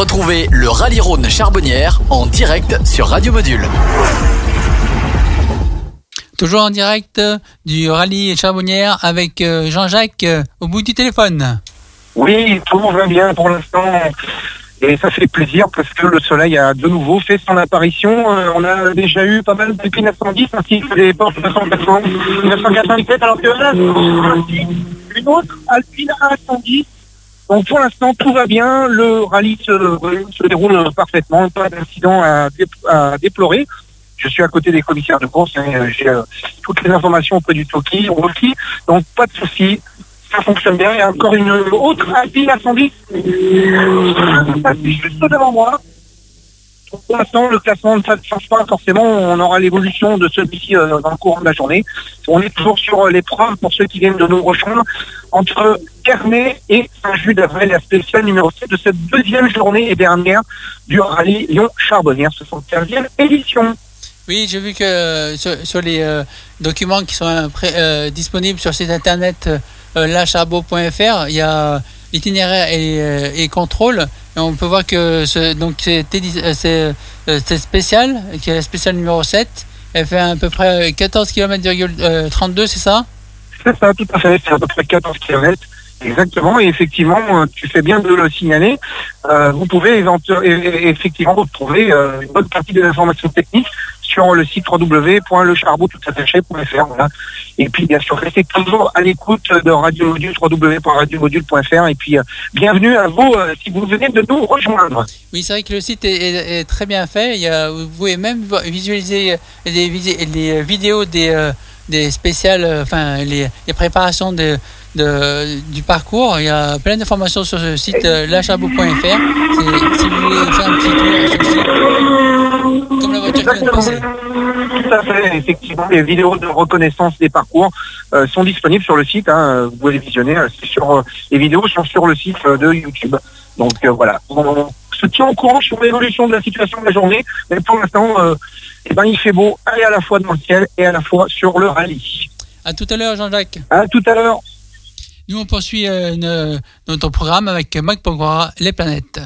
Retrouvez le Rallye Rhône Charbonnière en direct sur Radio Module. Toujours en direct du rallye Charbonnière avec euh, Jean-Jacques euh, au bout du téléphone. Oui, tout va bien pour l'instant. Et ça fait plaisir parce que le soleil a de nouveau fait son apparition. Euh, on a déjà eu pas mal d'Alpine 910 ainsi que des portes 997 alors que là, une autre Alpine 110. Donc pour l'instant tout va bien, le rallye se, déroule parfaitement, pas d'incident à, déplorer. Je suis à côté des commissaires de course, hein, j'ai euh, toutes les informations auprès du Toki aussi, donc pas de souci, ça fonctionne bien. Il y a encore une autre Alpine à 110 juste devant moi. Pour l'instant, le classement ne change pas forcément. On aura l'évolution de celui-ci euh, dans le courant de la journée. On est toujours sur euh, l'épreuve pour ceux qui viennent de nous rejoindre entre Ernay et Saint-Just d'Avril, la spéciale numéro 7 de cette deuxième journée et dernière du rallye Lyon-Charbonnière, 75e édition. Oui, j'ai vu que euh, sur, les euh, documents qui sont euh, disponibles sur site internet lacharbo.fr, il y a itinéraire et, contrôle. Et on peut voir que donc c'est spécial, qui est la spéciale numéro 7. Elle fait à peu près 14 km 32, c'est ça? C'est ça, tout à fait. C'est à peu près 14 km. Exactement, et effectivement, tu fais bien de le signaler. vous pouvez effectivement retrouver une bonne partie des informations techniques sur le site. Voilà. Et puis, bien sûr, restez toujours à l'écoute de Radio Module, www.radiomodule.fr. Et puis, euh, bienvenue à vous euh, si vous venez de nous rejoindre. Oui, c'est vrai que le site est, très bien fait. Il y a, vous pouvez même visualiser les, les vidéos des, des spéciales, enfin, les, préparations de, du parcours. Il y a plein d'informations sur ce site euh. Si vous voulez faire un petit tour sur le site, comme la voiture vient de passer. Effectivement, les vidéos de reconnaissance des parcours euh, sont disponibles sur le site. Hein, vous pouvez les visionner. Euh, sur, les vidéos sont sur le site de YouTube. Donc voilà, on se tient au courant sur l'évolution de la situation de la journée. Mais pour l'instant, eh ben, il fait beau, et à la fois dans le ciel et à la fois sur le rallye. À tout à l'heure, Jean-Jacques. À tout à l'heure. Nous, on poursuit notre programme avec Mac Pogora, Les Planètes.